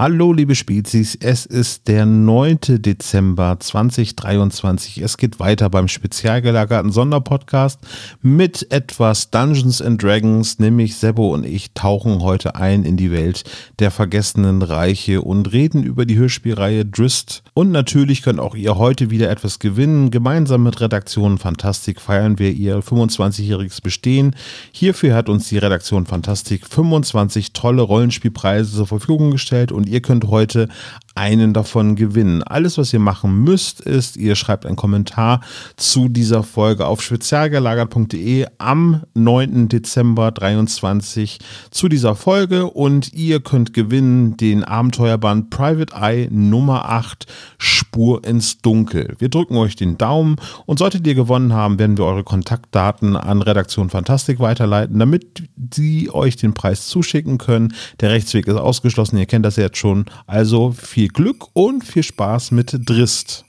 Hallo liebe Spezies, es ist der 9. Dezember 2023. Es geht weiter beim spezial gelagerten Sonderpodcast mit etwas Dungeons and Dragons, nämlich Sebo und ich tauchen heute ein in die Welt der vergessenen Reiche und reden über die Hörspielreihe Drist. Und natürlich könnt auch ihr heute wieder etwas gewinnen. Gemeinsam mit Redaktion Fantastik feiern wir ihr 25-jähriges Bestehen. Hierfür hat uns die Redaktion Fantastik 25 tolle Rollenspielpreise zur Verfügung gestellt und ihr könnt heute einen davon gewinnen. Alles, was ihr machen müsst, ist, ihr schreibt einen Kommentar zu dieser Folge auf spezialgelagert.de am 9. Dezember 23 zu dieser Folge und ihr könnt gewinnen den Abenteuerband Private Eye Nummer 8 Spur ins Dunkel. Wir drücken euch den Daumen und solltet ihr gewonnen haben, werden wir eure Kontaktdaten an Redaktion Fantastik weiterleiten, damit sie euch den Preis zuschicken können. Der Rechtsweg ist ausgeschlossen, ihr kennt das jetzt schon. Also viel Glück und viel Spaß mit Drist.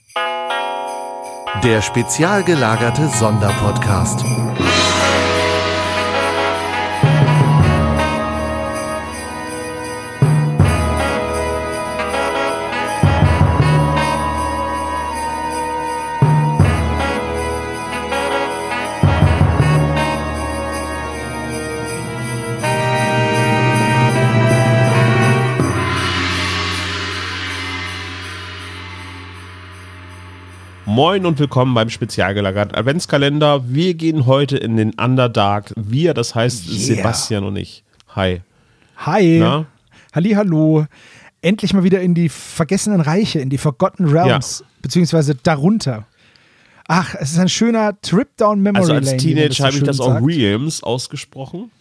Der spezial gelagerte Sonderpodcast. Moin und willkommen beim spezial gelagerten Adventskalender. Wir gehen heute in den Underdark. Wir, das heißt Yeah. Sebastian und ich. Hi. Hi. Na? Halli, hallo. Endlich mal wieder in die vergessenen Reiche, in die Forgotten Realms, beziehungsweise darunter. Ach, es ist ein schöner Trip down Memory Also als Lane. wie man Teenager habe ich das auch. Realms ausgesprochen.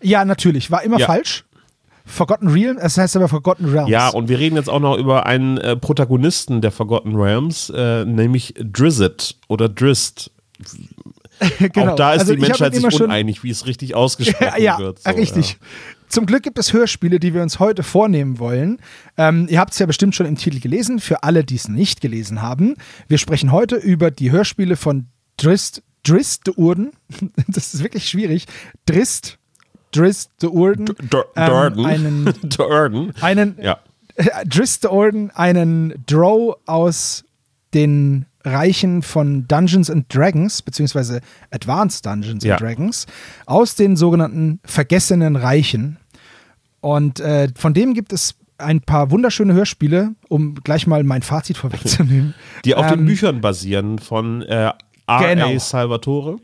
Ja, natürlich. War immer Ja. falsch. Forgotten Realms, es heißt aber Forgotten Realms. Ja, und wir reden jetzt auch noch über einen äh, Protagonisten der Forgotten Realms, äh, nämlich Drizzt oder Drist. genau. Auch da ist Also die Menschheit sich uneinig, wie es richtig ausgesprochen ja, wird. So, richtig. Zum Glück gibt es Hörspiele, die wir uns heute vornehmen wollen. Ähm, ihr habt es ja bestimmt schon im Titel gelesen. Für alle, die es nicht gelesen haben, wir sprechen heute über die Hörspiele von Drist, Drist de Urden. Das ist wirklich schwierig. Drist, Drist de Urden. Ähm, einen, Durden. einen Ja. Drist de Orden, einen Drow aus den Reichen von Dungeons and Dragons, beziehungsweise Advanced Dungeons Ja. and Dragons, aus den sogenannten vergessenen Reichen. Und äh, von dem gibt es ein paar wunderschöne Hörspiele, um gleich mal mein Fazit vorwegzunehmen. Die auf den Ähm, Büchern basieren von äh, R.A. Genau. Salvatore.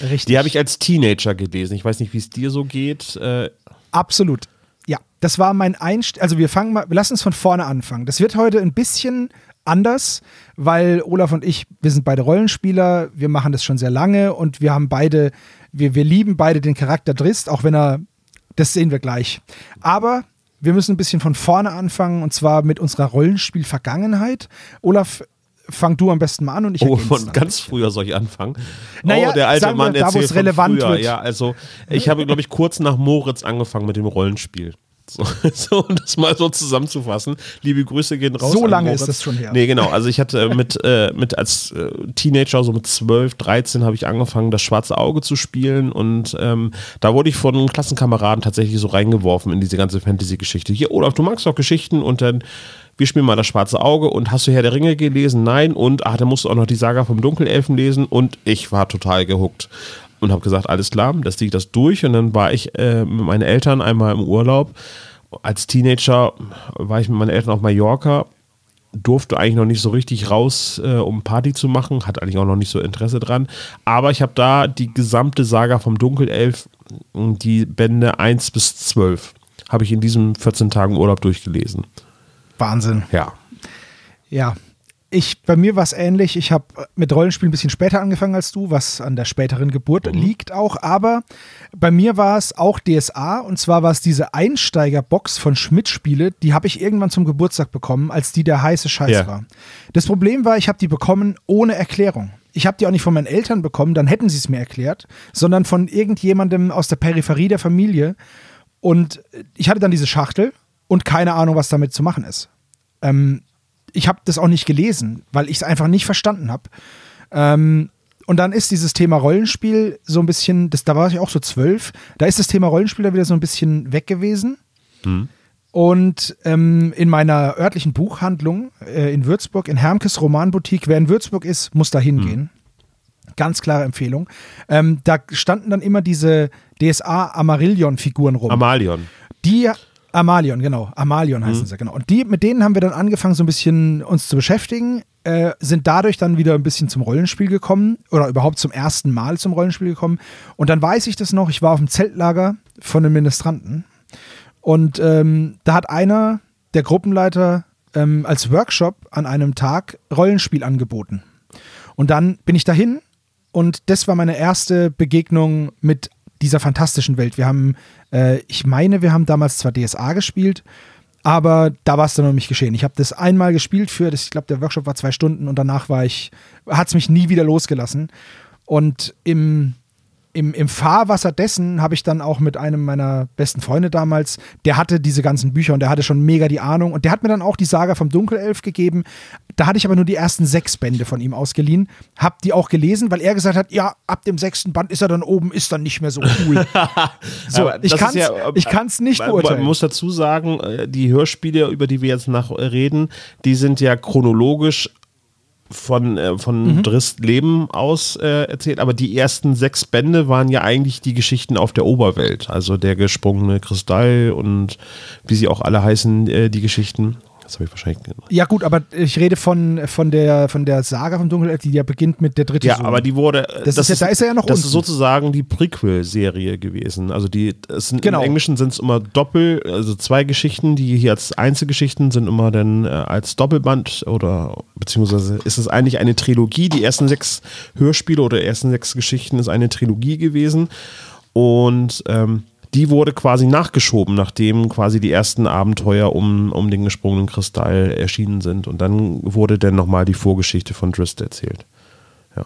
Richtig. Die habe ich als Teenager gelesen. Ich weiß nicht, wie es dir so geht. Äh, Absolut. Ja, das war mein Einstieg. Also wir fangen mal, wir lassen uns von vorne anfangen. Das wird heute ein bisschen anders, weil Olaf und ich, wir sind beide Rollenspieler, wir machen das schon sehr lange und wir haben beide, wir, wir lieben beide den Charakter Drist, auch wenn er, das sehen wir gleich. Aber wir müssen ein bisschen von vorne anfangen und zwar mit unserer Rollenspiel-Vergangenheit. Olaf, fang du am besten mal an und ich oh, von ganz früher soll ich anfangen. Naja, oh, der alte wir, Mann da, erzählt es von relevant früher. wird. Ja, also ich habe, glaube ich, kurz nach Moritz angefangen mit dem Rollenspiel. So, so, um das mal so zusammenzufassen. Liebe Grüße gehen raus. So an lange ist das schon her. Nee, genau. Also ich hatte mit, äh, mit als äh, Teenager, so mit 12, 13, habe ich angefangen, das schwarze Auge zu spielen und ähm, da wurde ich von Klassenkameraden tatsächlich so reingeworfen in diese ganze Fantasy-Geschichte. Hier, Olaf, du magst doch Geschichten und dann wir spielen mal das schwarze Auge und hast du Herr der Ringe gelesen? Nein. Und ach, dann musst du auch noch die Saga vom Dunkelelfen lesen und ich war total gehuckt und habe gesagt, alles klar, das ziehe ich das durch und dann war ich äh, mit meinen Eltern einmal im Urlaub. Als Teenager war ich mit meinen Eltern auf Mallorca, durfte eigentlich noch nicht so richtig raus, äh, um Party zu machen, hat eigentlich auch noch nicht so Interesse dran. Aber ich habe da die gesamte Saga vom Dunkelelf, die Bände 1 bis 12, habe ich in diesen 14 Tagen Urlaub durchgelesen. Wahnsinn. Ja. Ja, ich, bei mir war es ähnlich. Ich habe mit Rollenspielen ein bisschen später angefangen als du, was an der späteren Geburt liegt auch. Aber bei mir war es auch DSA und zwar war es diese Einsteigerbox von Schmidt-Spiele, die habe ich irgendwann zum Geburtstag bekommen, als die der heiße Scheiß Ja. war. Das Problem war, ich habe die bekommen ohne Erklärung. Ich habe die auch nicht von meinen Eltern bekommen, dann hätten sie es mir erklärt, sondern von irgendjemandem aus der Peripherie der Familie. Und ich hatte dann diese Schachtel und keine Ahnung, was damit zu machen ist. Ähm, ich habe das auch nicht gelesen, weil ich es einfach nicht verstanden habe. Ähm, und dann ist dieses Thema Rollenspiel so ein bisschen, das, da war ich auch so zwölf, da ist das Thema Rollenspiel da wieder so ein bisschen weg gewesen. Und ähm, in meiner örtlichen Buchhandlung äh, in Würzburg, in Hermkes Romanboutique, wer in Würzburg ist, muss da hingehen. Mhm. Ganz klare Empfehlung. Ähm, da standen dann immer diese DSA Amarillion-Figuren rum. Amalion. Die Amalion, genau. Amalion heißen mhm. sie, genau. Und die, mit denen haben wir dann angefangen, so ein bisschen uns zu beschäftigen, äh, sind dadurch dann wieder ein bisschen zum Rollenspiel gekommen oder überhaupt zum ersten Mal zum Rollenspiel gekommen. Und dann weiß ich das noch, ich war auf dem Zeltlager von den Ministranten und ähm, da hat einer, der Gruppenleiter, ähm, als Workshop an einem Tag Rollenspiel angeboten. Und dann bin ich dahin und das war meine erste Begegnung mit dieser fantastischen Welt. Wir haben, äh, ich meine, wir haben damals zwar DSA gespielt, aber da war es dann noch nicht geschehen. Ich habe das einmal gespielt für, das, ich glaube, der Workshop war zwei Stunden und danach war ich, hat es mich nie wieder losgelassen. Und im im, im Fahrwasser dessen habe ich dann auch mit einem meiner besten Freunde damals, der hatte diese ganzen Bücher und der hatte schon mega die Ahnung und der hat mir dann auch die Saga vom Dunkelelf gegeben. Da hatte ich aber nur die ersten sechs Bände von ihm ausgeliehen, hab die auch gelesen, weil er gesagt hat, ja, ab dem sechsten Band ist er dann oben, ist dann nicht mehr so cool. so, ich kann es ja, ich kann's nicht beurteilen. Man muss dazu sagen, äh, die Hörspiele, über die wir jetzt nach reden, die sind ja chronologisch von, äh, von mhm. Drist Leben aus äh, erzählt, aber die ersten sechs Bände waren ja eigentlich die Geschichten auf der Oberwelt, also der gesprungene Kristall und wie sie auch alle heißen, äh, die Geschichten. Das habe ich wahrscheinlich. Ja, gut, aber ich rede von, von, der, von der Saga vom Dunkelelf, die ja beginnt mit der dritten Ja, Sohn. aber die wurde. Das, das ist, ja, da ist er ja noch Das unten. ist sozusagen die Prequel-Serie gewesen. Also die, sind, genau. im Englischen sind es immer Doppel, also zwei Geschichten, die hier als Einzelgeschichten sind immer dann äh, als Doppelband oder beziehungsweise ist es eigentlich eine Trilogie. Die ersten sechs Hörspiele oder ersten sechs Geschichten ist eine Trilogie gewesen. Und ähm, die wurde quasi nachgeschoben, nachdem quasi die ersten Abenteuer um, um den gesprungenen Kristall erschienen sind. Und dann wurde dann nochmal die Vorgeschichte von Drist erzählt. Ja.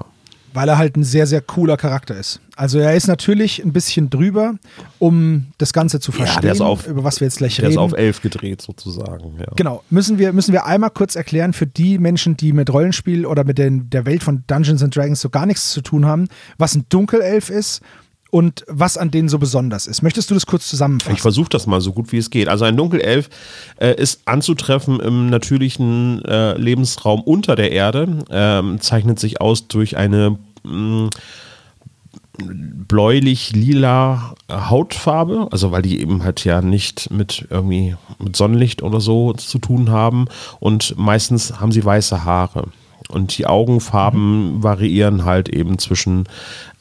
Weil er halt ein sehr, sehr cooler Charakter ist. Also er ist natürlich ein bisschen drüber, um das Ganze zu verstehen, ja, auf, über was wir jetzt gleich der reden. Der ist auf elf gedreht sozusagen. Ja. Genau. Müssen wir, müssen wir einmal kurz erklären für die Menschen, die mit Rollenspiel oder mit den, der Welt von Dungeons and Dragons so gar nichts zu tun haben, was ein Dunkelelf ist und was an denen so besonders ist. Möchtest du das kurz zusammenfassen? Ich versuche das mal so gut wie es geht. Also ein Dunkelelf äh, ist anzutreffen im natürlichen äh, Lebensraum unter der Erde, ähm, zeichnet sich aus durch eine mm, bläulich-lila Hautfarbe, also weil die eben halt ja nicht mit irgendwie mit Sonnenlicht oder so zu tun haben und meistens haben sie weiße Haare. Und die Augenfarben mhm. variieren halt eben zwischen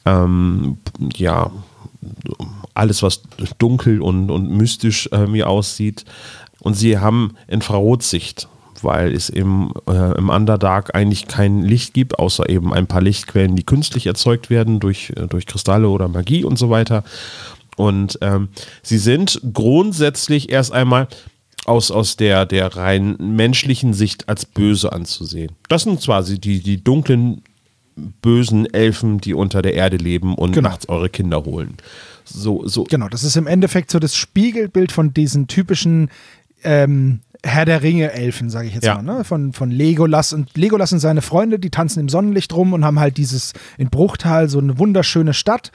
ähm, ja, alles, was dunkel und, und mystisch irgendwie aussieht. Und sie haben Infrarotsicht, weil es im, äh, im Underdark eigentlich kein Licht gibt, außer eben ein paar Lichtquellen, die künstlich erzeugt werden durch, äh, durch Kristalle oder Magie und so weiter. Und ähm, sie sind grundsätzlich erst einmal aus, aus der, der rein menschlichen Sicht als böse anzusehen. Das sind zwar die, die dunklen bösen Elfen, die unter der Erde leben und genau. nachts eure Kinder holen. So, so. Genau, das ist im Endeffekt so das Spiegelbild von diesen typischen ähm, Herr der Ringe-Elfen, sage ich jetzt ja. mal, ne? von, von Legolas. Und Legolas und seine Freunde, die tanzen im Sonnenlicht rum und haben halt dieses in Bruchtal so eine wunderschöne Stadt.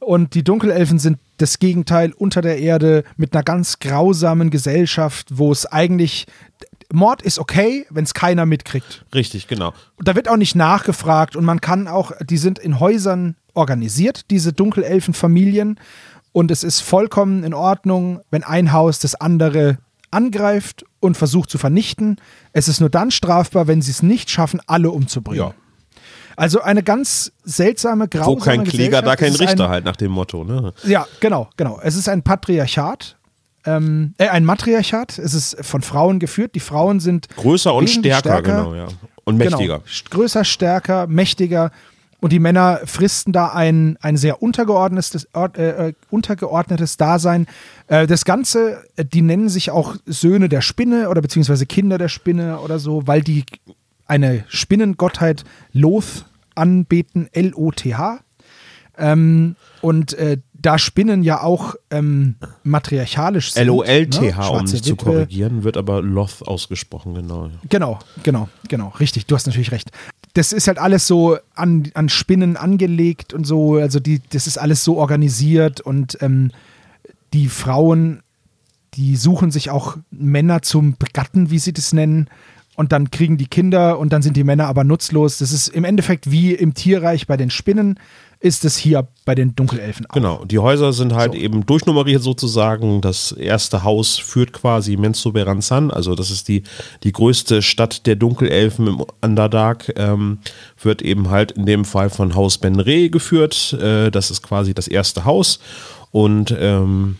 Und die Dunkelelfen sind das Gegenteil unter der Erde mit einer ganz grausamen Gesellschaft, wo es eigentlich Mord ist okay, wenn es keiner mitkriegt. Richtig, genau. Da wird auch nicht nachgefragt und man kann auch, die sind in Häusern organisiert, diese Dunkelelfenfamilien. Und es ist vollkommen in Ordnung, wenn ein Haus das andere angreift und versucht zu vernichten. Es ist nur dann strafbar, wenn sie es nicht schaffen, alle umzubringen. Ja. Also eine ganz seltsame, grausame Wo kein Kläger, da kein Richter ein, halt nach dem Motto. Ne? Ja, genau, genau. Es ist ein Patriarchat ähm, äh, ein Matriarchat. Es ist von Frauen geführt. Die Frauen sind größer und stärker, stärker, genau, ja. Und genau. mächtiger. Genau, größer, stärker, mächtiger. Und die Männer fristen da ein, ein sehr untergeordnetes, äh, äh, untergeordnetes Dasein. Äh, das Ganze, äh, die nennen sich auch Söhne der Spinne oder beziehungsweise Kinder der Spinne oder so, weil die eine Spinnengottheit Loth anbeten, L-O-T-H. Ähm, und äh, da Spinnen ja auch ähm, matriarchalisch sind. L-O-L-T-H, ne? um mich zu korrigieren, wird aber Loth ausgesprochen, genau. Genau, genau, genau, richtig, du hast natürlich recht. Das ist halt alles so an, an Spinnen angelegt und so, also die, das ist alles so organisiert und ähm, die Frauen, die suchen sich auch Männer zum Begatten, wie sie das nennen. Und dann kriegen die Kinder und dann sind die Männer aber nutzlos. Das ist im Endeffekt wie im Tierreich bei den Spinnen ist es hier bei den Dunkelelfen auch. Genau, die Häuser sind halt so. eben durchnummeriert sozusagen. Das erste Haus führt quasi Menzoberranzan, also das ist die, die größte Stadt der Dunkelelfen im Underdark, ähm, wird eben halt in dem Fall von Haus Benre geführt. Äh, das ist quasi das erste Haus und ähm,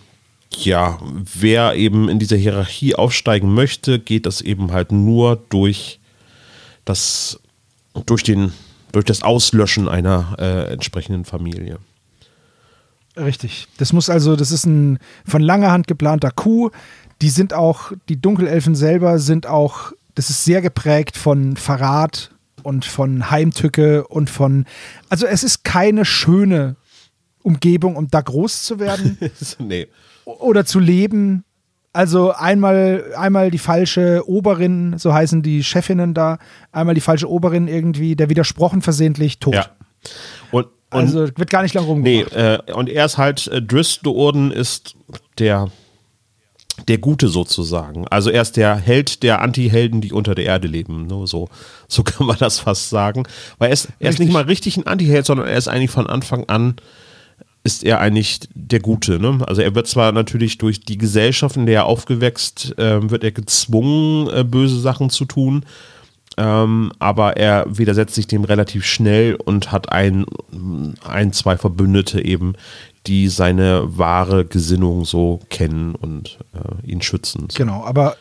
ja, wer eben in dieser Hierarchie aufsteigen möchte, geht das eben halt nur durch das, durch den durch das Auslöschen einer äh, entsprechenden Familie. Richtig. Das muss also, das ist ein von langer Hand geplanter Coup. Die sind auch, die Dunkelelfen selber sind auch, das ist sehr geprägt von Verrat und von Heimtücke und von, also es ist keine schöne Umgebung, um da groß zu werden. nee. Oder zu leben. Also einmal, einmal die falsche Oberin, so heißen die Chefinnen da, einmal die falsche Oberin irgendwie, der widersprochen versehentlich tot. Ja. Und, und also wird gar nicht lang rumgemacht. Nee, äh, und er ist halt, äh, Driss Orden ist der, der Gute sozusagen. Also er ist der Held der Anti-Helden, die unter der Erde leben. Ne? So, so kann man das fast sagen. Weil er ist, er ist nicht mal richtig ein Anti-Held, sondern er ist eigentlich von Anfang an ist er eigentlich der Gute. Ne? Also er wird zwar natürlich durch die Gesellschaft, in der er aufgewächst, äh, wird er gezwungen, äh, böse Sachen zu tun, ähm, aber er widersetzt sich dem relativ schnell und hat ein, ein, zwei Verbündete eben, die seine wahre Gesinnung so kennen und äh, ihn schützen. Genau, aber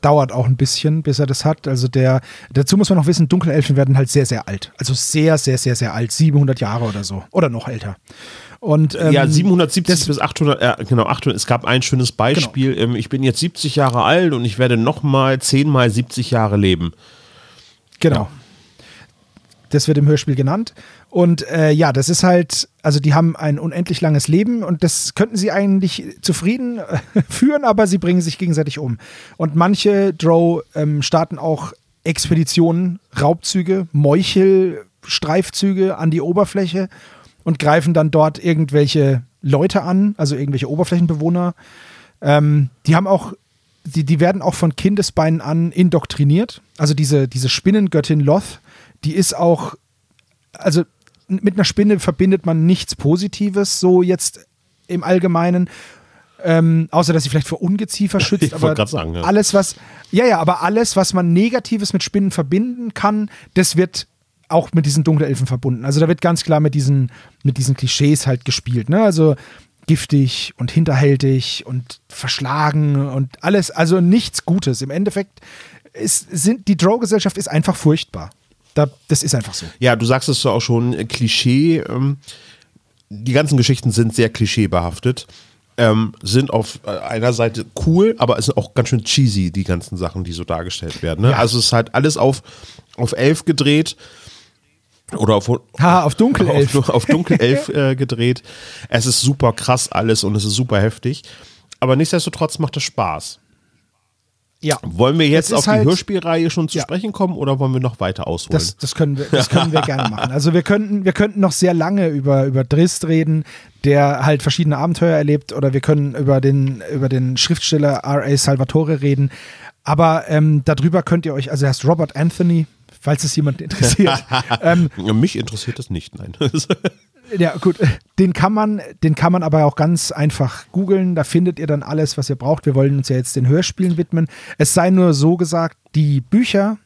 dauert auch ein bisschen, bis er das hat. Also der, dazu muss man noch wissen, Dunkelelfen werden halt sehr, sehr alt. Also sehr, sehr, sehr, sehr alt. 700 Jahre oder so. Oder noch älter. Und, ähm, ja, 770 bis 800, äh, genau, 800. Es gab ein schönes Beispiel. Genau. Ähm, ich bin jetzt 70 Jahre alt und ich werde nochmal 10 mal 70 Jahre leben. Genau. Ja. Das wird im Hörspiel genannt. Und äh, ja, das ist halt, also die haben ein unendlich langes Leben und das könnten sie eigentlich zufrieden äh, führen, aber sie bringen sich gegenseitig um. Und manche Drow ähm, starten auch Expeditionen, Raubzüge, Meuchelstreifzüge an die Oberfläche und greifen dann dort irgendwelche Leute an, also irgendwelche Oberflächenbewohner. Ähm, die haben auch, die, die werden auch von Kindesbeinen an indoktriniert. Also diese, diese Spinnengöttin Loth, die ist auch, also mit einer Spinne verbindet man nichts Positives, so jetzt im Allgemeinen. Ähm, außer dass sie vielleicht vor Ungeziefer schützt. Ich aber sagen, ja. alles, was, ja, ja, aber alles, was man Negatives mit Spinnen verbinden kann, das wird auch mit diesen Dunkelelfen verbunden. Also da wird ganz klar mit diesen, mit diesen Klischees halt gespielt. Ne? Also giftig und hinterhältig und verschlagen und alles, also nichts Gutes. Im Endeffekt ist, sind, die Drow-Gesellschaft ist einfach furchtbar. Da, das ist einfach so. Ja, du sagst es auch schon, äh, Klischee. Ähm, die ganzen Geschichten sind sehr klischeebehaftet. Ähm, sind auf äh, einer Seite cool, aber es sind auch ganz schön cheesy, die ganzen Sachen, die so dargestellt werden. Ne? Ja. Also es ist halt alles auf, auf elf gedreht oder auf, ha, auf Dunkelelf, auf, auf Dunkelelf äh, gedreht. Es ist super krass alles und es ist super heftig. Aber nichtsdestotrotz macht es Spaß. Ja. Wollen wir jetzt auf die halt, Hörspielreihe schon zu ja. sprechen kommen oder wollen wir noch weiter ausholen? Das, das können, wir, das können wir gerne machen. Also wir könnten, wir könnten noch sehr lange über, über Drist reden, der halt verschiedene Abenteuer erlebt, oder wir können über den, über den Schriftsteller R.A. Salvatore reden. Aber ähm, darüber könnt ihr euch, also er heißt Robert Anthony, falls es jemand interessiert. ähm, Mich interessiert das nicht, nein. ja, gut. Den kann man, den kann man aber auch ganz einfach googeln. Da findet ihr dann alles, was ihr braucht. Wir wollen uns ja jetzt den Hörspielen widmen. Es sei nur so gesagt, die Bücher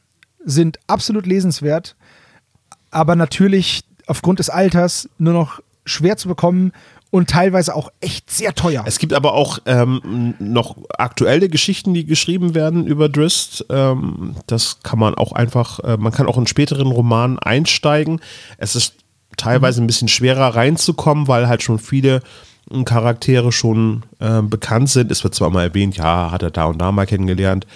sind absolut lesenswert, aber natürlich aufgrund des Alters nur noch schwer zu bekommen und teilweise auch echt sehr teuer. Es gibt aber auch ähm, noch aktuelle Geschichten, die geschrieben werden über Drist. Ähm, das kann man auch einfach, äh, man kann auch in späteren Romanen einsteigen. Es ist teilweise ein bisschen schwerer reinzukommen, weil halt schon viele äh, Charaktere schon äh, bekannt sind. Es wird zwar mal erwähnt, ja, hat er da und da mal kennengelernt.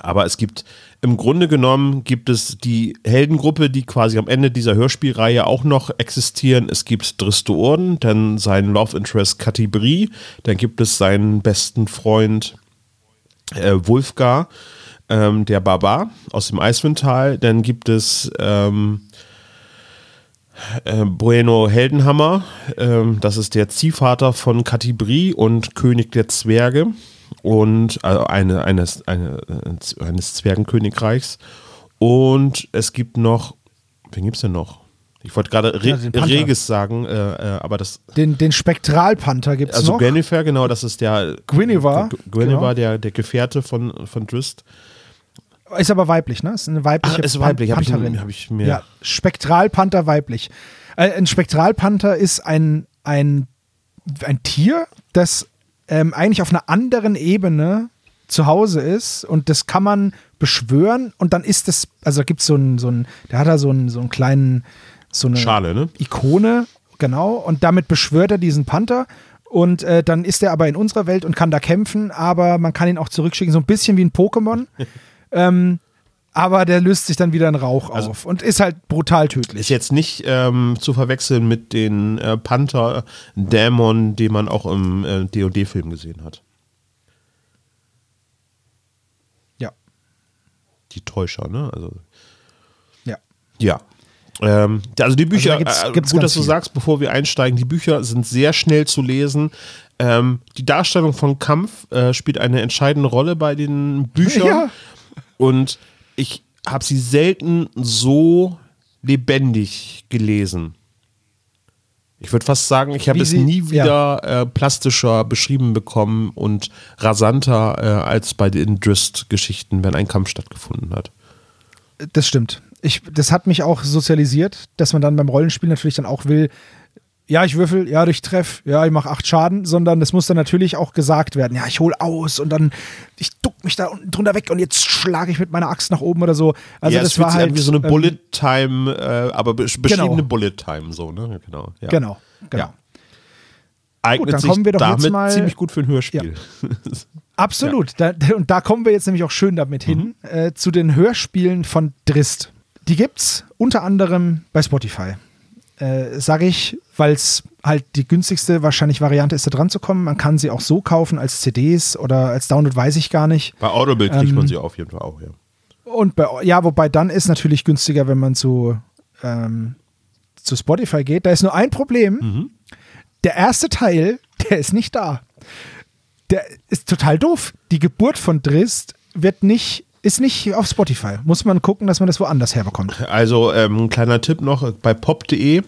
Aber es gibt im Grunde genommen gibt es die Heldengruppe, die quasi am Ende dieser Hörspielreihe auch noch existieren. Es gibt Dristo Orden, dann seinen Love Interest Katibri, dann gibt es seinen besten Freund äh, Wulfgar, ähm, der Barbar aus dem Eiswindtal, dann gibt es ähm, Äh, bueno Heldenhammer, ähm, das ist der Ziehvater von Katibri und König der Zwerge und also eine, eines, eine, äh, eines Zwergenkönigreichs. Und es gibt noch, wen gibt es denn noch? Ich wollte gerade Re Ja. Regis sagen, äh, äh, aber das. Den, den Spektralpanther gibt es Also noch. Guinevere, genau, das ist der. Guinevere, Gu- Guinevere, genau. der, der Gefährte von, von Drist. Ist aber weiblich, ne? Ist eine weibliche Ach, ist weiblich, Pan- hab ich- Pantherin. hab ich mir- Ja, Spektralpanther weiblich. Äh, ein Spektralpanther ist ein, ein, ein Tier, das ähm, eigentlich auf einer anderen Ebene zu Hause ist und das kann man beschwören und dann ist das, also gibt es so einen, so einen, der hat da so einen, so einen kleinen, so eine Schale, ne? Ikone, genau, und damit beschwört er diesen Panther. Und äh, dann ist er aber in unserer Welt und kann da kämpfen, aber man kann ihn auch zurückschicken, so ein bisschen wie ein Pokémon. ähm, aber der löst sich dann wieder in Rauch Also auf und ist halt brutal tödlich. Ist jetzt nicht ähm, zu verwechseln mit den äh, Panther-Dämon, die man auch im äh, DOD-Film gesehen hat. Ja, Die Täuscher, ne? Also, ja. ja. Ähm, also die Bücher, da gibt's- äh, gibt's gut, ganz dass du viel. sagst, bevor wir einsteigen, die Bücher sind sehr schnell zu lesen. Ähm, die Darstellung von Kampf äh, spielt eine entscheidende Rolle bei den Büchern. Ja. Und ich habe sie selten so lebendig gelesen. Ich würde fast sagen, ich habe es nie wieder äh, plastischer beschrieben bekommen und rasanter äh, als bei den Drist-Geschichten, wenn ein Kampf stattgefunden hat. Das stimmt. Ich, das hat mich auch sozialisiert, dass man dann beim Rollenspiel natürlich dann auch will, ja, ich würfel, ja, ich treff, ja, ich mache acht Schaden, sondern das muss dann natürlich auch gesagt werden. Ja, ich hole aus und dann, ich duck mich da unten drunter weg und jetzt schlage ich mit meiner Axt nach oben oder so. Also ja, das war halt wie so eine ähm, Bullet Time, äh, aber besch beschriebene Genau. Bullet Time, so, ne? Genau. Ja. Genau, genau. Ja. Eignet dann sich kommen wir doch jetzt damit mal- ziemlich gut für ein Hörspiel. Absolut. Da, und da kommen wir jetzt nämlich auch schön damit hin, äh, zu den Hörspielen von Drist. Die gibt's unter anderem bei Spotify. Äh, Sage ich, weil es halt die günstigste wahrscheinlich Variante ist, da dran zu kommen. Man kann sie auch so kaufen als CDs oder als Download, weiß ich gar nicht. Bei Audible kriegt Ähm, man sie auf jeden Fall auch, ja. Und bei, ja, wobei dann ist natürlich günstiger, wenn man zu, ähm, zu Spotify geht. Da ist nur ein Problem. Der erste Teil, der ist nicht da. Der ist total doof. Die Geburt von Drist wird nicht, ist nicht auf Spotify. Muss man gucken, dass man das woanders herbekommt. Also ähm, ein kleiner Tipp noch, bei pop.de,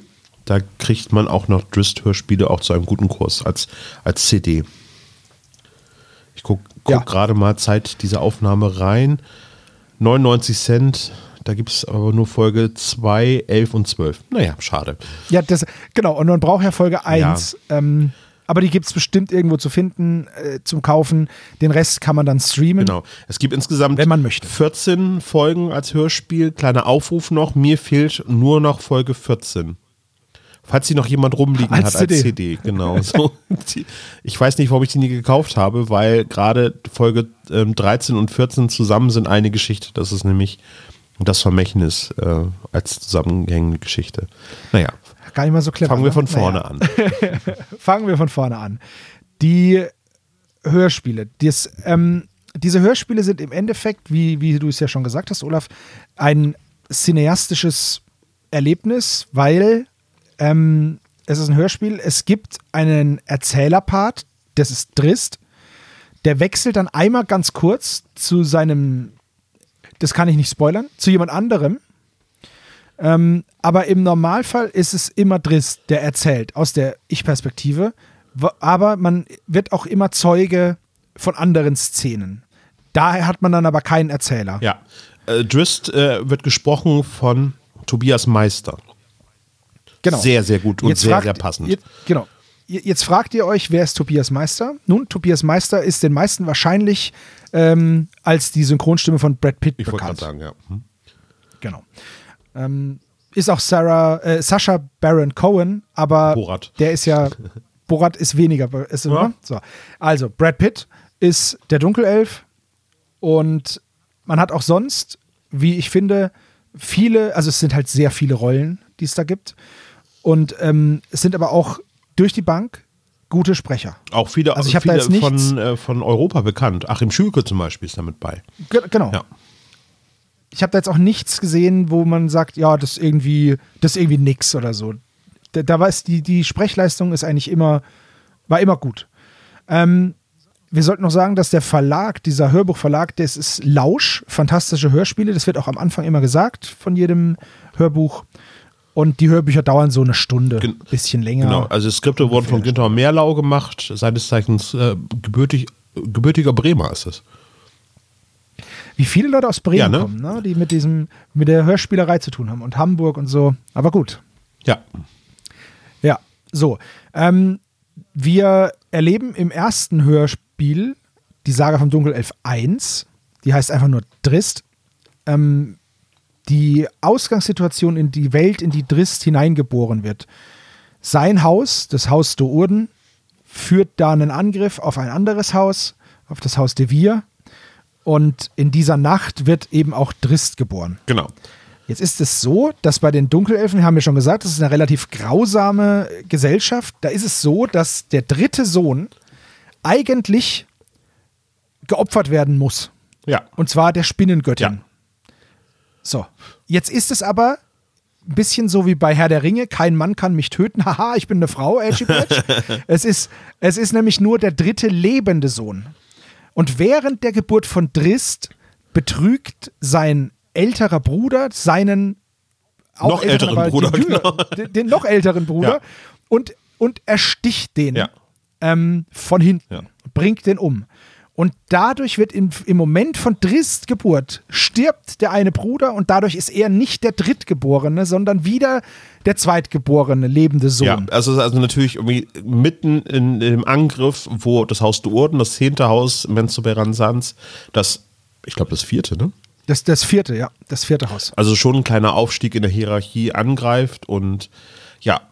da kriegt man auch noch Drist-Hörspiele auch zu einem guten Kurs als, als CD. Ich gucke guck Ja. gerade mal Zeit dieser Aufnahme rein. 99 Cent, da gibt es aber nur Folge 2, 11 und 12. Naja, schade. Ja, das, genau. Und man braucht ja Folge 1. Ähm, aber die gibt es bestimmt irgendwo zu finden, äh, zum Kaufen. Den Rest kann man dann streamen. Genau. Es gibt insgesamt Wenn man möchte. 14 Folgen als Hörspiel. Kleiner Aufruf noch, mir fehlt nur noch Folge 14. Falls sie noch jemand rumliegen Als hat als CD. CD, genau. So, ich weiß nicht, warum ich die nie gekauft habe, weil gerade Folge ähm, 13 und 14 zusammen sind eine Geschichte. Das ist nämlich das Vermächtnis äh, als zusammengehängende Geschichte. Naja, Gar nicht mal so clever. fangen wir ne? von Naja. vorne an. fangen wir von vorne an. Die Hörspiele. Das, ähm, diese Hörspiele sind im Endeffekt, wie, wie du es ja schon gesagt hast, Olaf, ein cineastisches Erlebnis, weil ähm, es ist ein Hörspiel. Es gibt einen Erzählerpart, das ist Drist. Der wechselt dann einmal ganz kurz zu seinem, das kann ich nicht spoilern, zu jemand anderem. Ähm, aber im Normalfall ist es immer Driss, der erzählt, aus der Ich-Perspektive. Aber man wird auch immer Zeuge von anderen Szenen. Daher hat man dann aber keinen Erzähler. Ja, äh, Drist äh, wird gesprochen von Tobias Meister. Genau. Sehr, sehr gut und Jetzt sehr, fragt- sehr passend. Jetzt, genau. Je- Jetzt fragt ihr euch, wer ist Tobias Meister? Nun, Tobias Meister ist den meisten wahrscheinlich ähm, als die Synchronstimme von Brad Pitt ich wollte gerade bekannt. sagen, ja. Hm. Genau. Ähm, ist auch Sarah, äh, Sascha Baron Cohen, aber Borat. der ist ja, Borat ist weniger. Ist, Ja. ja. so. Also, Brad Pitt ist der Dunkelelf und man hat auch sonst, wie ich finde, viele, also es sind halt sehr viele Rollen, die es da gibt. Und ähm, es sind aber auch durch die Bank gute Sprecher. Auch viele, Also ich hab da viele jetzt nichts- von, äh, von Europa bekannt. Achim Schülke zum Beispiel ist damit bei. Ge genau. Ja. Ich habe da jetzt auch nichts gesehen, wo man sagt, ja, das ist irgendwie, das ist irgendwie nix oder so. Da, da war es, die, die Sprechleistung ist eigentlich immer, war immer gut. Ähm, wir sollten noch sagen, dass der Verlag, dieser Hörbuchverlag, das ist Lausch, fantastische Hörspiele. Das wird auch am Anfang immer gesagt von jedem Hörbuch. Und die Hörbücher dauern so eine Stunde, Gen- bisschen länger. Genau, also Skripte wurden von Günther Mehrlau gemacht, seines Zeichens äh, gebürtig, gebürtiger Bremer ist es. Wie viele Leute aus Bremen Ja, ne? kommen, ne? die mit diesem, mit der Hörspielerei zu tun haben und Hamburg und so. Aber gut. Ja, Ja, so. Ähm, wir erleben im ersten Hörspiel die Saga vom Dunkelelf 1. Die heißt einfach nur Drist. Ähm, die Ausgangssituation in die Welt, in die Drist hineingeboren wird. Sein Haus, das Haus Dourden, führt da einen Angriff auf ein anderes Haus, auf das Haus de Vere. Und in dieser Nacht wird eben auch Drist geboren. genau. Jetzt ist es so, dass bei den Dunkelelfen, wir haben ja schon gesagt, das ist eine relativ grausame Gesellschaft. Da ist es so, dass der dritte Sohn eigentlich geopfert werden muss. Ja, Und zwar der Spinnengöttin. Ja. So. Jetzt ist es aber ein bisschen so wie bei Herr der Ringe: kein Mann kann mich töten. Haha, ich bin eine Frau, Edgy es, ist, es ist nämlich nur der dritte lebende Sohn. Und während der Geburt von Drist betrügt sein älterer Bruder seinen auch Noch älteren aber Bruder, den, jünger- genau. den, den noch älteren Bruder Ja. und, und ersticht den Ja. ähm, von hinten, Ja. bringt den um. Und dadurch wird im, im Moment von Drist Geburt stirbt der eine Bruder und dadurch ist er nicht der Drittgeborene, sondern wieder der Zweitgeborene lebende Sohn. ja, also also natürlich irgendwie mitten in, dem Angriff, wo das Haus Duurden, das zehnte Haus Menzoberranzans, das, ich glaube das vierte, ne? Das, das vierte, ja, das vierte Haus. Also schon ein kleiner Aufstieg in der Hierarchie angreift und ja,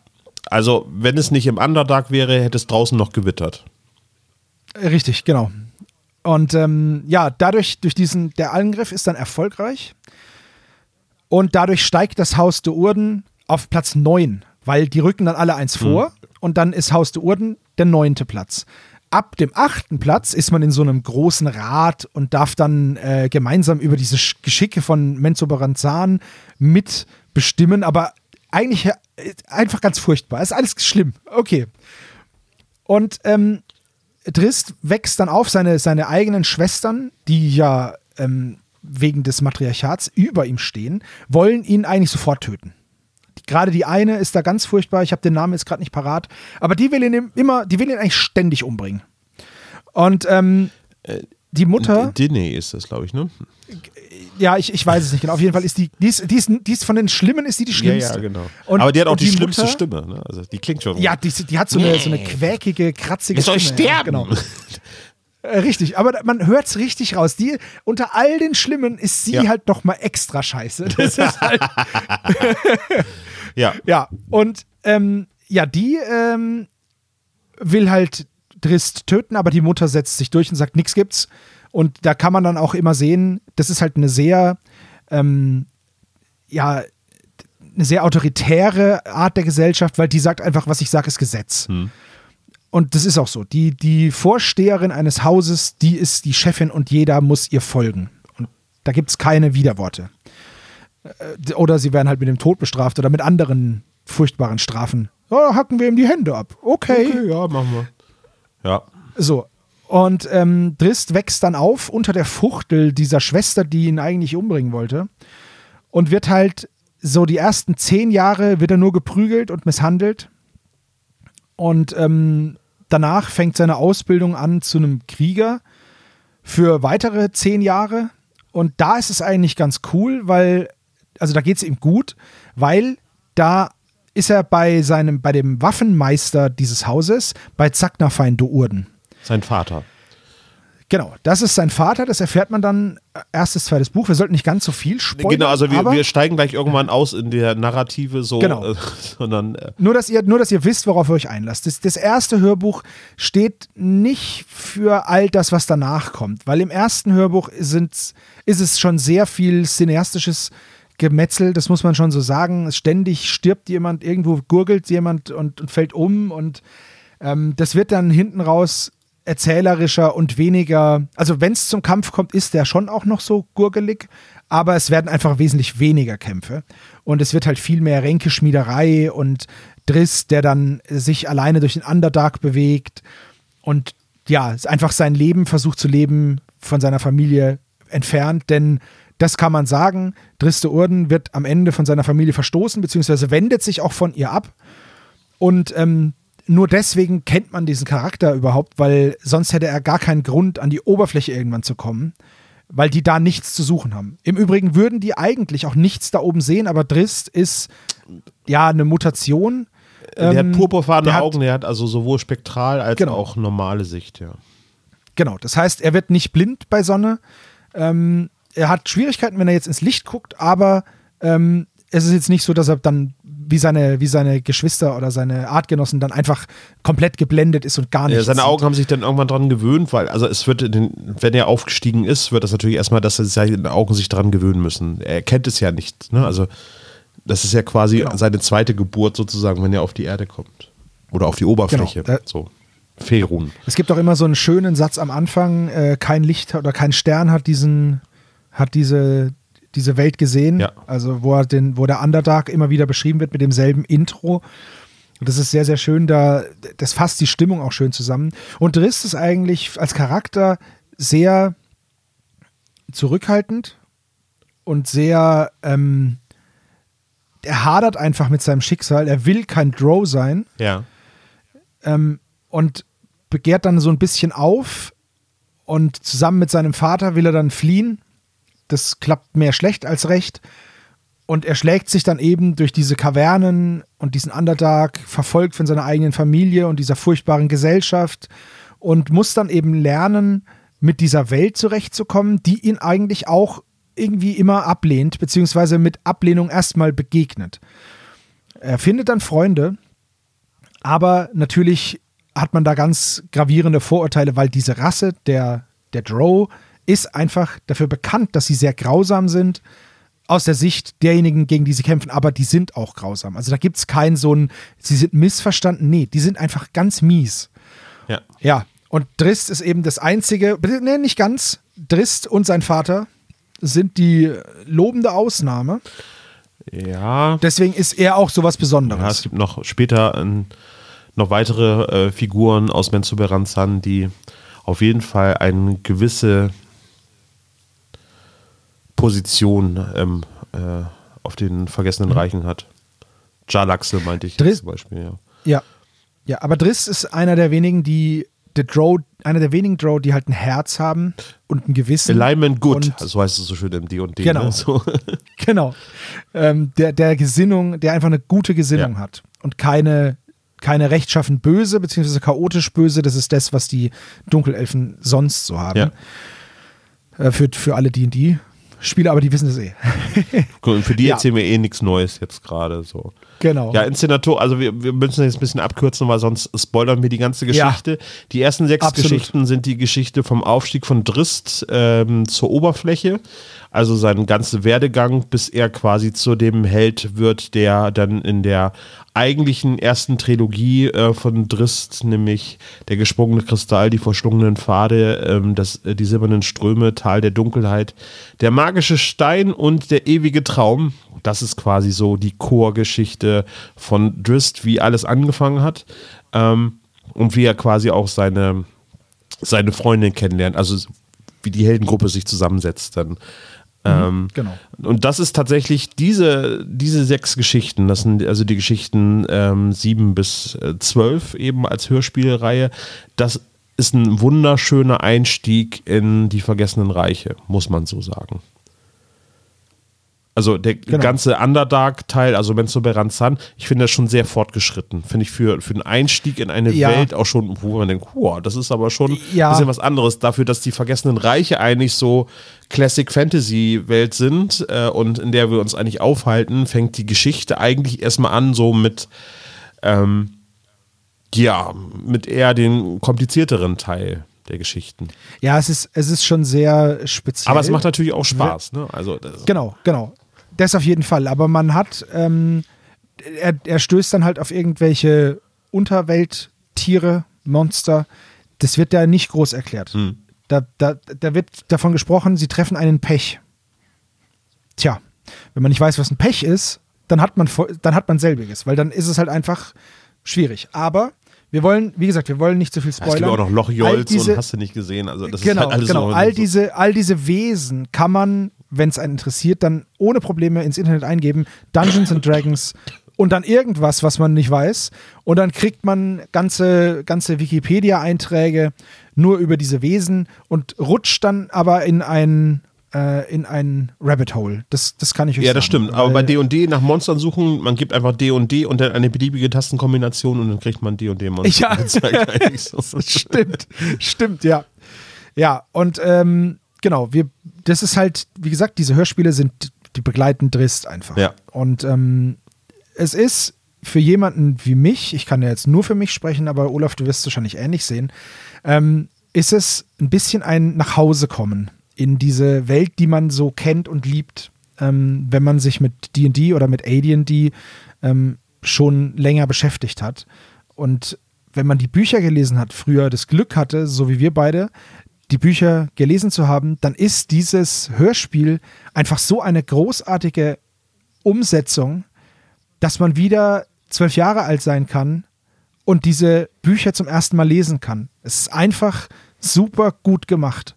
also wenn es nicht im Underdark wäre, hätte es draußen noch gewittert. Richtig, genau. Und ähm, ja, dadurch, durch diesen, der Angriff ist dann erfolgreich. Und dadurch steigt das Haus de Urden auf Platz 9, weil die rücken dann alle eins vor und dann ist Haus de Urden der neunte Platz. Ab dem achten Platz ist man in so einem großen Rat und darf dann äh, gemeinsam über diese Sch- Geschicke von Menzoberranzan mitbestimmen, aber eigentlich äh, einfach ganz furchtbar. Ist alles schlimm. Okay. Und ähm, Drist wächst dann auf, seine, seine eigenen Schwestern, die ja ähm, wegen des Matriarchats über ihm stehen, wollen ihn eigentlich sofort töten. Gerade die eine ist da ganz furchtbar, ich habe den Namen jetzt gerade nicht parat, aber die will ihn im- immer, die will ihn eigentlich ständig umbringen. Und ähm, die Mutter, Diney ist das, glaube ich, ne? ja, ich, ich weiß es nicht genau. Auf jeden Fall ist die, die ist, die ist, die ist von den Schlimmen ist die die schlimmste. genau. Und- Aber die hat auch die, die schlimmste Mutter- Stimme, ne? Also die klingt schon. Ja, die, die hat so eine, so eine quäkige, kratzige soll Stimme. Ja, sterben! genau. Äh, Richtig, aber man hört es richtig raus. Die, unter all den Schlimmen ist sie Ja. halt noch mal extra scheiße. Das ist halt, ja. ja, und ähm, ja, die ähm, will halt Drist töten, aber die Mutter setzt sich durch und sagt, nichts gibt's. Und da kann man dann auch immer sehen, das ist halt eine sehr, ähm, ja, eine sehr autoritäre Art der Gesellschaft, weil die sagt einfach, was ich sage, ist Gesetz. Und das ist auch so. Die, die Vorsteherin eines Hauses, die ist die Chefin und jeder muss ihr folgen. Und da gibt es keine Widerworte. Äh, Oder sie werden halt mit dem Tod bestraft oder mit anderen furchtbaren Strafen. Oh, hacken wir ihm die Hände ab. Okay. Okay, ja, machen wir. Ja. So. Und ähm, Drist wächst dann auf unter der Fuchtel dieser Schwester, die ihn eigentlich umbringen wollte. Und wird halt so die ersten zehn Jahre wird er nur geprügelt und misshandelt. Und ähm, danach fängt seine Ausbildung an zu einem Krieger für weitere zehn Jahre. Und da ist es eigentlich ganz cool, weil, also da geht es ihm gut, weil da ist er bei seinem, bei dem Waffenmeister dieses Hauses, bei Zacknerfein Dourden. Sein Vater. Genau, das ist sein Vater, das erfährt man dann äh, erstes, zweites Buch. Wir sollten nicht ganz so viel spoilern. genau, also wir, wir steigen gleich irgendwann aus in der Narrative so, Genau. äh, sondern äh, nur, dass ihr, nur, dass ihr wisst, worauf ihr euch einlasst. Das, das erste Hörbuch steht nicht für all das, was danach kommt, weil im ersten Hörbuch sind, ist es schon sehr viel cineastisches Gemetzel, das muss man schon so sagen. Ständig stirbt jemand, irgendwo gurgelt jemand und, und fällt um und ähm, das wird dann hinten raus erzählerischer und weniger, also wenn es zum Kampf kommt, ist der schon auch noch so gurgelig, aber es werden einfach wesentlich weniger Kämpfe und es wird halt viel mehr Ränkeschmiederei und Driss, der dann sich alleine durch den Underdark bewegt und ja, einfach sein Leben versucht zu leben von seiner Familie entfernt, denn das kann man sagen. Driste Urden wird am Ende von seiner Familie verstoßen, beziehungsweise wendet sich auch von ihr ab. Und ähm, nur deswegen kennt man diesen Charakter überhaupt, weil sonst hätte er gar keinen Grund, an die Oberfläche irgendwann zu kommen, weil die da nichts zu suchen haben. Im Übrigen würden die eigentlich auch nichts da oben sehen, aber Drist ist ja eine Mutation. Der hat Ähm, purpurfarbene hat- Augen, der hat also sowohl spektral als Genau. auch normale Sicht, ja. Genau, das heißt, er wird nicht blind bei Sonne. Ähm, er hat Schwierigkeiten, wenn er jetzt ins Licht guckt, aber ähm, es ist jetzt nicht so, dass er dann wie seine, wie seine Geschwister oder seine Artgenossen dann einfach komplett geblendet ist und gar Ja, nichts seine sieht. Augen haben sich dann irgendwann dran gewöhnt, weil, also es wird, den, wenn er aufgestiegen ist, wird das natürlich erstmal, dass seine Augen sich dran gewöhnen müssen. Er kennt es ja nicht, ne? Also das ist ja quasi Genau. seine zweite Geburt sozusagen, wenn er auf die Erde kommt. Oder auf die Oberfläche. Genau, so. Ferun. Es gibt auch immer so einen schönen Satz am Anfang, äh, kein Licht oder kein Stern hat diesen, hat diese, diese Welt gesehen. Ja. Also wo er den, wo der Underdark immer wieder beschrieben wird mit demselben Intro. Und das ist sehr, sehr schön, da, das fasst die Stimmung auch schön zusammen. Und Driss ist eigentlich als Charakter sehr zurückhaltend und sehr, ähm, er hadert einfach mit seinem Schicksal. Er will kein Drow sein Ja. ähm, und begehrt dann so ein bisschen auf und zusammen mit seinem Vater will er dann fliehen. Das klappt mehr schlecht als recht. Und er schlägt sich dann eben durch diese Kavernen und diesen Underdark, verfolgt von seiner eigenen Familie und dieser furchtbaren Gesellschaft und muss dann eben lernen, mit dieser Welt zurechtzukommen, die ihn eigentlich auch irgendwie immer ablehnt, beziehungsweise mit Ablehnung erstmal begegnet. Er findet dann Freunde, aber natürlich hat man da ganz gravierende Vorurteile, weil diese Rasse der, der Drow ist einfach dafür bekannt, dass sie sehr grausam sind, aus der Sicht derjenigen, gegen die sie kämpfen, aber die sind auch grausam. Also da gibt es keinen so ein, sie sind missverstanden. Nee, die sind einfach ganz mies. Ja. Ja, und Drist ist eben das einzige, nee, nicht ganz. Drist und sein Vater sind die lobende Ausnahme. Ja. Deswegen ist er auch sowas Ja, es Besonderes. gibt noch später ähm, noch weitere äh, Figuren aus Menzoberranzan, die auf jeden Fall eine gewisse Position ähm, äh, auf den vergessenen Reichen hat. Jalaxe meinte ich jetzt zum Beispiel, ja. Ja. Ja, aber Driss ist einer der wenigen, die der Drow, einer der wenigen Drow, die halt ein Herz haben und ein Gewissen. Alignment good, Und, so heißt es so schön im D&D. Genau. Ne? So. genau. Ähm, der, der Gesinnung, der einfach eine gute Gesinnung Ja. hat und keine, keine rechtschaffen böse, beziehungsweise chaotisch böse. Das ist das, was die Dunkelelfen sonst so haben. Ja. Äh, für, für alle die Spieler, aber die wissen das eh. Und Für die Ja. erzählen wir eh nichts Neues jetzt gerade. So. Genau. Ja, Inszenator, also wir, wir müssen jetzt ein bisschen abkürzen, weil sonst spoilern wir die ganze Ja. Geschichte. Die ersten sechs Absolut. Geschichten sind die Geschichte vom Aufstieg von Drist ähm, zur Oberfläche, also seinen ganzen Werdegang, bis er quasi zu dem Held wird, der dann in der eigentlichen ersten Trilogie äh, von Drist, nämlich der gesprungene Kristall, die verschlungenen Pfade, ähm, das, äh, die silbernen Ströme, Tal der Dunkelheit, der magische Stein und der ewige Traum. Das ist quasi so die Chorgeschichte von Drist, wie alles angefangen hat ähm, und wie er quasi auch seine, seine Freundin kennenlernt, also wie die Heldengruppe sich zusammensetzt dann. Ähm, genau. Und das ist tatsächlich diese, diese sechs Geschichten, das sind also die Geschichten ähm, sieben bis äh, zwölf eben als Hörspielreihe. Das ist ein wunderschöner Einstieg in die Vergessenen Reiche, muss man so sagen. Also der Genau. ganze Underdark-Teil, also Menzoberranzan, ich finde das schon sehr fortgeschritten. Finde ich für, für einen Einstieg in eine Ja. Welt auch schon, wo man denkt, wow, das ist aber schon Ja. ein bisschen was anderes. Dafür, dass die Vergessenen Reiche eigentlich so Classic-Fantasy-Welt sind äh, und in der wir uns eigentlich aufhalten, fängt die Geschichte eigentlich erstmal an, so mit, ähm, ja, mit eher den komplizierteren Teil der Geschichten. Ja, es ist, es ist schon sehr speziell. Aber es macht natürlich auch Spaß, ne? Also, Genau, genau. Das auf jeden Fall. Aber man hat, ähm, er, er stößt dann halt auf irgendwelche Unterwelttiere, Monster, das wird da nicht groß erklärt. Hm. Da, da, da wird davon gesprochen, sie treffen einen Pech. Tja, wenn man nicht weiß, was ein Pech ist, dann hat man, dann hat man selbiges, weil dann ist es halt einfach schwierig. Aber wir wollen, wie gesagt, wir wollen nicht zu viel Es gibt spoilern. auch noch Lochjolz diese- und hast du nicht gesehen. Also das genau, ist halt alles genau. so, all, so- diese, all diese Wesen kann man, wenn es einen interessiert, dann ohne Probleme ins Internet eingeben. Dungeons and Dragons und dann irgendwas, was man nicht weiß. Und dann kriegt man ganze, ganze Wikipedia-Einträge nur über diese Wesen und rutscht dann aber in ein, äh, in ein Rabbit Hole. Das, das kann ich euch Ja, sagen. das stimmt. Aber bei D&D nach Monstern suchen, man gibt einfach D&D und dann eine beliebige Tastenkombination und dann kriegt man D&D Monster. Ja. eigentlich so. stimmt, stimmt, ja. Ja, und ähm, genau, wir, das ist halt, wie gesagt, diese Hörspiele sind, die begleiten Drist einfach. Ja. Und ähm, es ist für jemanden wie mich, ich kann ja jetzt nur für mich sprechen, aber Olaf, du wirst es wahrscheinlich ähnlich sehen, ähm, ist es ein bisschen ein Nachhausekommen in diese Welt, die man so kennt und liebt, ähm, wenn man sich mit D&D oder mit AD&D ähm, schon länger beschäftigt hat. Und wenn man die Bücher gelesen hat, früher das Glück hatte, so wie wir beide, die Bücher gelesen zu haben, dann ist dieses Hörspiel einfach so eine großartige Umsetzung, dass man wieder zwölf Jahre alt sein kann und diese Bücher zum ersten Mal lesen kann. Es ist einfach super gut gemacht.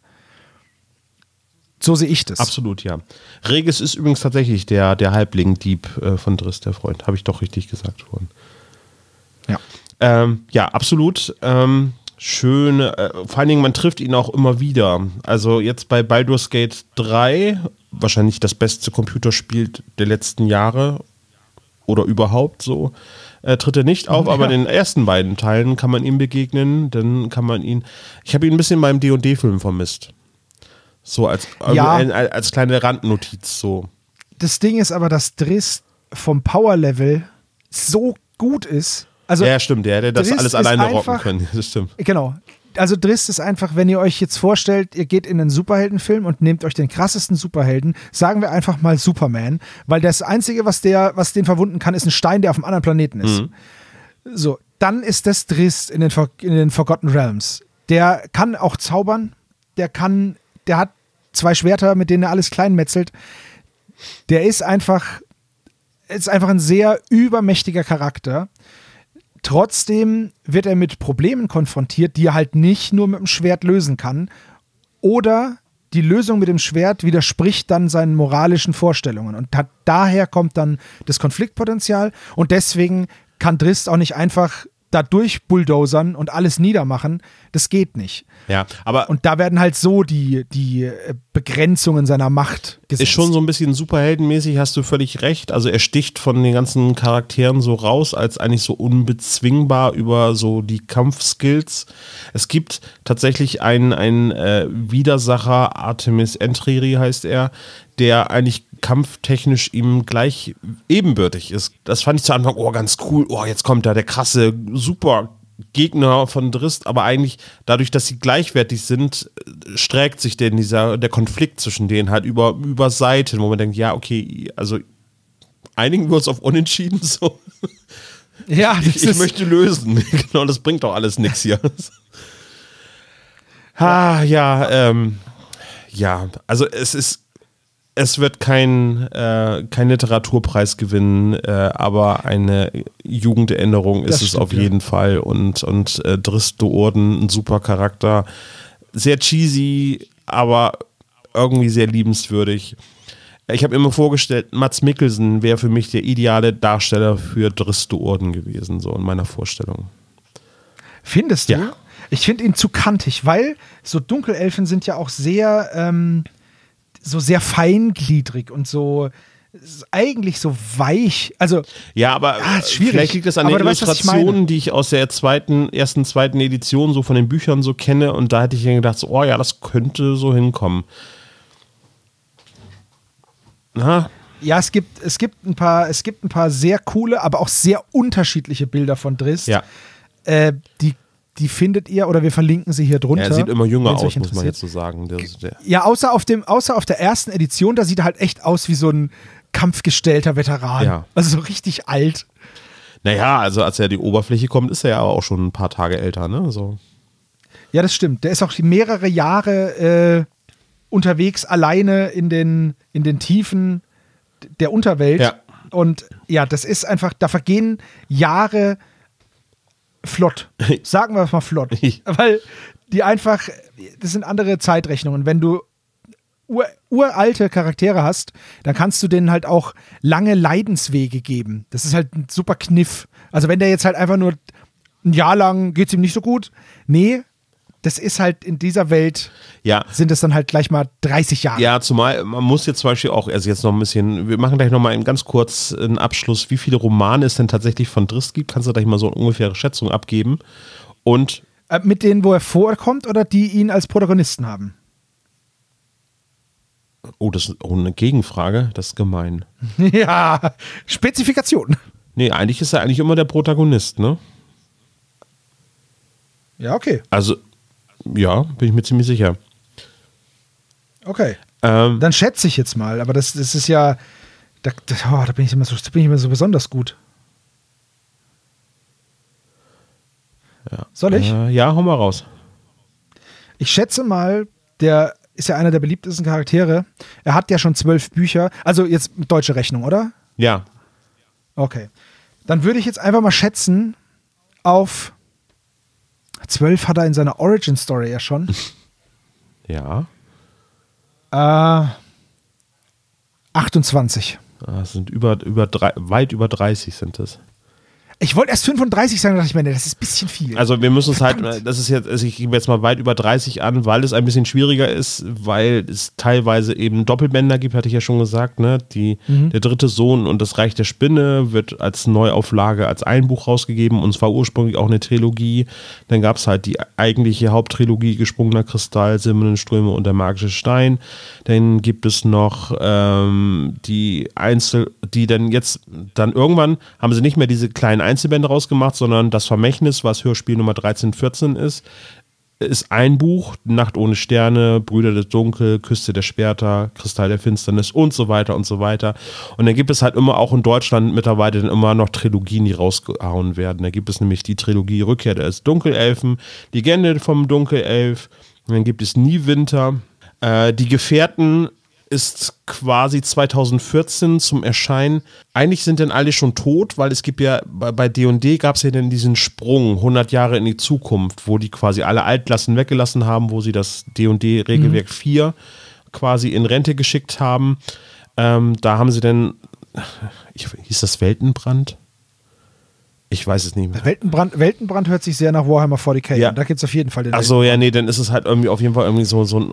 So sehe ich das. Absolut, ja. Regis ist übrigens tatsächlich der, der Halbling-Dieb äh, von Drist, der Freund. Habe ich doch richtig gesagt vorhin. Ja. Ähm, ja, absolut. Ähm, schön. Äh, vor allen Dingen, man trifft ihn auch immer wieder. Also jetzt bei Baldur's Gate 3, wahrscheinlich das beste Computerspiel der letzten Jahre oder überhaupt so, äh, tritt er nicht auf, aber in den ersten beiden Teilen kann man ihm begegnen. Dann kann man ihn. Ich habe ihn ein bisschen beim D&D-Film vermisst. So als, Ja. äh, als kleine Randnotiz so. Das Ding ist aber, dass Driss vom Power-Level so gut ist. Also, ja, stimmt, der hätte das Driss alles alleine rocken einfach- können. Das stimmt. Genau. Also Driss ist einfach, wenn ihr euch jetzt vorstellt, ihr geht in einen Superheldenfilm und nehmt euch den krassesten Superhelden, sagen wir einfach mal Superman, weil das Einzige, was der, was den verwunden kann, ist ein Stein, der auf einem anderen Planeten ist. So, dann ist das Driss in den, For- in den Forgotten Realms. Der kann auch zaubern, der kann, der hat zwei Schwerter, mit denen er alles kleinmetzelt. Der ist einfach, ist einfach ein sehr übermächtiger Charakter. Trotzdem wird er mit Problemen konfrontiert, die er halt nicht nur mit dem Schwert lösen kann. Oder die Lösung mit dem Schwert widerspricht dann seinen moralischen Vorstellungen. Und daher kommt dann das Konfliktpotenzial. Und deswegen kann Drist auch nicht einfach da durchbulldozern und alles niedermachen. Das geht nicht. Ja, aber Und da werden halt so die, die äh, Begrenzungen seiner Macht gesetzt. Ist schon so ein bisschen superheldenmäßig, hast du völlig recht. Also er sticht von den ganzen Charakteren so raus, als eigentlich so unbezwingbar über so die Kampfskills. Es gibt tatsächlich einen, einen äh, Widersacher, Artemis Entreri heißt er, der eigentlich kampftechnisch ihm gleich ebenbürtig ist. Das fand ich zu Anfang, oh, ganz cool, oh, jetzt kommt da der krasse, super Gegner von Drist, aber eigentlich dadurch, dass sie gleichwertig sind, äh, strägt sich denn dieser, der Konflikt zwischen denen halt über, über Seiten, wo man denkt, ja, okay, also einigen wir uns auf Unentschieden so. ja, Ich, ich möchte lösen. genau, das bringt doch alles nichts hier. ah, ja, ähm, ja, also es ist, es wird kein, äh, kein Literaturpreis gewinnen, äh, aber eine Jugenderinnerung ist Das es stimmt, auf ja. jeden Fall und, und äh, Dristo Orden, ein super Charakter. Sehr cheesy, aber irgendwie sehr liebenswürdig. Ich habe immer vorgestellt, Mats Mikkelsen wäre für mich der ideale Darsteller für Dristo Orden gewesen, so in meiner Vorstellung. Findest du? Ja. Ich finde ihn zu kantig, weil so Dunkelelfen sind ja auch sehr, ähm, so sehr feingliedrig und so eigentlich so weich. Also Ja, aber Ah, ist schwierig. vielleicht liegt es an Aber den weißt, Illustrationen, meine. die ich aus der zweiten, ersten, zweiten Edition so von den Büchern so kenne und da hätte ich mir gedacht, so, oh ja, das könnte so hinkommen. Na, ja, es gibt, es gibt ein paar, es gibt ein paar sehr coole, aber auch sehr unterschiedliche Bilder von Driss. ja. Äh, die, die findet ihr oder wir verlinken sie hier drunter. Er sieht immer jünger aus, muss man jetzt so sagen. Der, der, Ja, außer auf, dem, außer auf der ersten Edition, da sieht er halt echt aus wie so ein kampfgestellter Veteran. Ja. Also so richtig alt. naja, also als er die Oberfläche kommt, ist er ja aber auch schon ein paar Tage älter, ne? So. Ja, das stimmt. Der ist auch mehrere Jahre äh, unterwegs, alleine in den, in den Tiefen der Unterwelt. Ja. Und ja, das ist einfach, da vergehen Jahre flott. Sagen wir es mal flott. Weil die einfach, das sind andere Zeitrechnungen. Wenn du ur, uralte Charaktere hast, dann kannst du denen halt auch lange Leidenswege geben. Das ist halt ein super Kniff. Also wenn der jetzt halt einfach nur ein Jahr lang geht es ihm nicht so gut, nee, das ist halt in dieser Welt, Ja. sind es dann halt gleich mal 30 Jahre. Ja, zumal man muss jetzt zum Beispiel auch, also jetzt noch ein bisschen, wir machen gleich noch mal ganz kurz einen Abschluss, wie viele Romane es denn tatsächlich von Drist gibt. Kannst du gleich mal so eine ungefähre Schätzung abgeben? Und Äh, mit denen, wo er vorkommt oder die ihn als Protagonisten haben? Oh, das ist eine Gegenfrage. Das ist gemein. ja, Spezifikation. Nee, eigentlich ist er eigentlich immer der Protagonist, ne? Ja, okay. Also, ja, bin ich mir ziemlich sicher. Okay. Ähm, Dann schätze ich jetzt mal, aber das, das ist ja, da, oh, da bin ich immer so, da bin ich immer so besonders gut. ja. Soll ich? Äh, ja, hau mal raus. Ich schätze mal, der ist ja einer der beliebtesten Charaktere. Er hat ja schon zwölf Bücher, also jetzt deutsche Rechnung, oder? Ja. Okay. Dann würde ich jetzt einfach mal schätzen auf zwölf hat er in seiner Origin Story ja schon. Ja. äh, 28. Das sind über, über drei, weit über 30 sind es. Ich wollte erst 35 sagen, dachte ich mir, nee, das ist ein bisschen viel. Also wir müssen es halt, das ist jetzt, also ich gebe jetzt mal weit über 30 an, weil es ein bisschen schwieriger ist, weil es teilweise eben Doppelbänder gibt, hatte ich ja schon gesagt, ne? Die, Der dritte Sohn und das Reich der Spinne wird als Neuauflage, als ein Buch rausgegeben und zwar ursprünglich auch eine Trilogie. Dann gab es halt die eigentliche Haupttrilogie, Gesprungener Kristall, Silbernen Ströme und der magische Stein. Dann gibt es noch ähm, die Einzel, die dann jetzt, dann irgendwann haben sie nicht mehr diese kleinen Einzelbände rausgemacht, sondern das Vermächtnis, was Hörspiel Nummer 1314 ist, ist ein Buch, Nacht ohne Sterne, Brüder des Dunkel, Küste der Schwerter, Kristall der Finsternis und so weiter und so weiter. Und dann gibt es halt immer auch in Deutschland mittlerweile dann immer noch Trilogien, die rausgehauen werden. Da gibt es nämlich die Trilogie Rückkehr des Dunkelelfen, Legende vom Dunkelelf, dann gibt es Nie Winter. Äh, die Gefährten ist quasi 2014 zum Erscheinen. Eigentlich sind denn alle schon tot, weil es gibt ja bei D&D gab es ja dann diesen Sprung 100 Jahre in die Zukunft, wo die quasi alle Altlassen weggelassen haben, wo sie das D&D Regelwerk 4 quasi in Rente geschickt haben. Ähm, da haben sie dann, ich, hieß das Weltenbrand? Ich weiß es nicht mehr. Weltenbrand, Weltenbrand hört sich sehr nach Warhammer 40k Ja. an. Da gibt es auf jeden Fall den Achso, ja, nee, dann ist es halt irgendwie auf jeden Fall irgendwie so, so ein,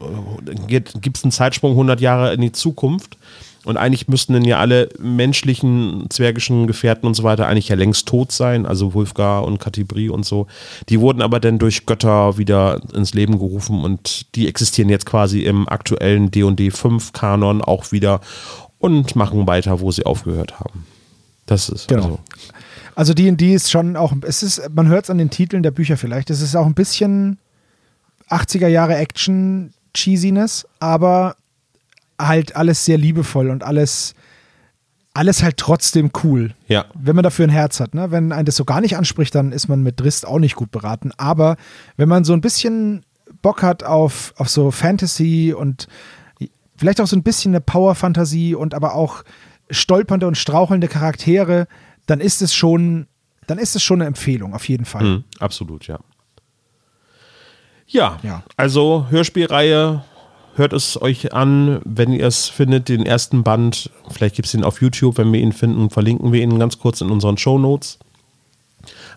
gibt es einen Zeitsprung 100 Jahre in die Zukunft und eigentlich müssten dann ja alle menschlichen, zwergischen Gefährten und so weiter eigentlich ja längst tot sein, also Wulfgar und Katibri und so. Die wurden aber dann durch Götter wieder ins Leben gerufen und die existieren jetzt quasi im aktuellen D&D 5 Kanon auch wieder und machen weiter, wo sie aufgehört haben. Das ist Genau. also, Also D&D ist schon auch, es ist, man hört es an den Titeln der Bücher vielleicht, es ist auch ein bisschen 80er Jahre Action Cheesiness, aber halt alles sehr liebevoll und alles, alles halt trotzdem cool. ja. Wenn man dafür ein Herz hat, ne? Wenn einen das so gar nicht anspricht, dann ist man mit Drist auch nicht gut beraten. Aber wenn man so ein bisschen Bock hat auf, auf so Fantasy und vielleicht auch so ein bisschen eine Power-Fantasie und aber auch stolpernde und strauchelnde Charaktere, dann ist es schon, dann ist es schon eine Empfehlung, auf jeden Fall. Mhm, absolut, ja. Ja, Ja. also Hörspielreihe, hört es euch an, wenn ihr es findet, den ersten Band. Vielleicht gibt es ihn auf YouTube, wenn wir ihn finden, verlinken wir ihn ganz kurz in unseren Show Notes.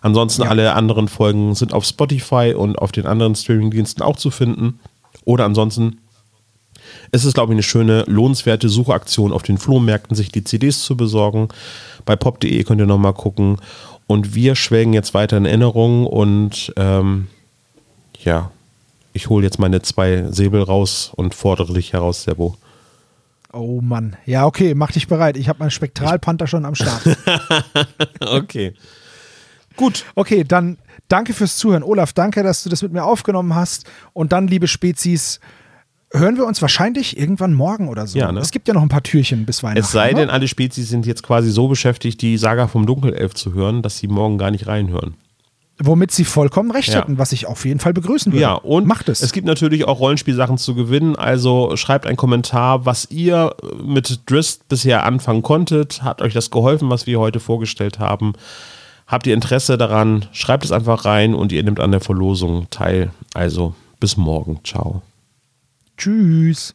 Ansonsten Ja. alle anderen Folgen sind auf Spotify und auf den anderen Streamingdiensten auch zu finden. Oder ansonsten ist es, glaube ich, eine schöne, lohnenswerte Suchaktion auf den Flohmärkten, sich die CDs zu besorgen. Bei pop.de könnt ihr nochmal gucken. Und wir schwelgen jetzt weiter in Erinnerungen und ähm, ja, ich hole jetzt meine zwei Säbel raus und fordere dich heraus, Sebo. Oh Mann. Ja, okay, mach dich bereit. Ich habe meinen Spektralpanther schon am Start. Okay. Gut. Okay, dann danke fürs Zuhören. Olaf, danke, dass du das mit mir aufgenommen hast. Und dann, liebe Spezies, hören wir uns wahrscheinlich irgendwann morgen oder so. Ja, ne? Es gibt ja noch ein paar Türchen bis Weihnachten. Es sei ne? denn, alle Spezies sind jetzt quasi so beschäftigt, die Saga vom Dunkelelf zu hören, dass sie morgen gar nicht reinhören. Womit sie vollkommen recht Ja. hätten, was ich auf jeden Fall begrüßen würde. Ja, und Macht es. es gibt natürlich auch Rollenspielsachen zu gewinnen. Also schreibt einen Kommentar, was ihr mit Drist bisher anfangen konntet. Hat euch das geholfen, was wir heute vorgestellt haben? Habt ihr Interesse daran? Schreibt es einfach rein und ihr nehmt an der Verlosung teil. Also bis morgen. Ciao. Tschüss.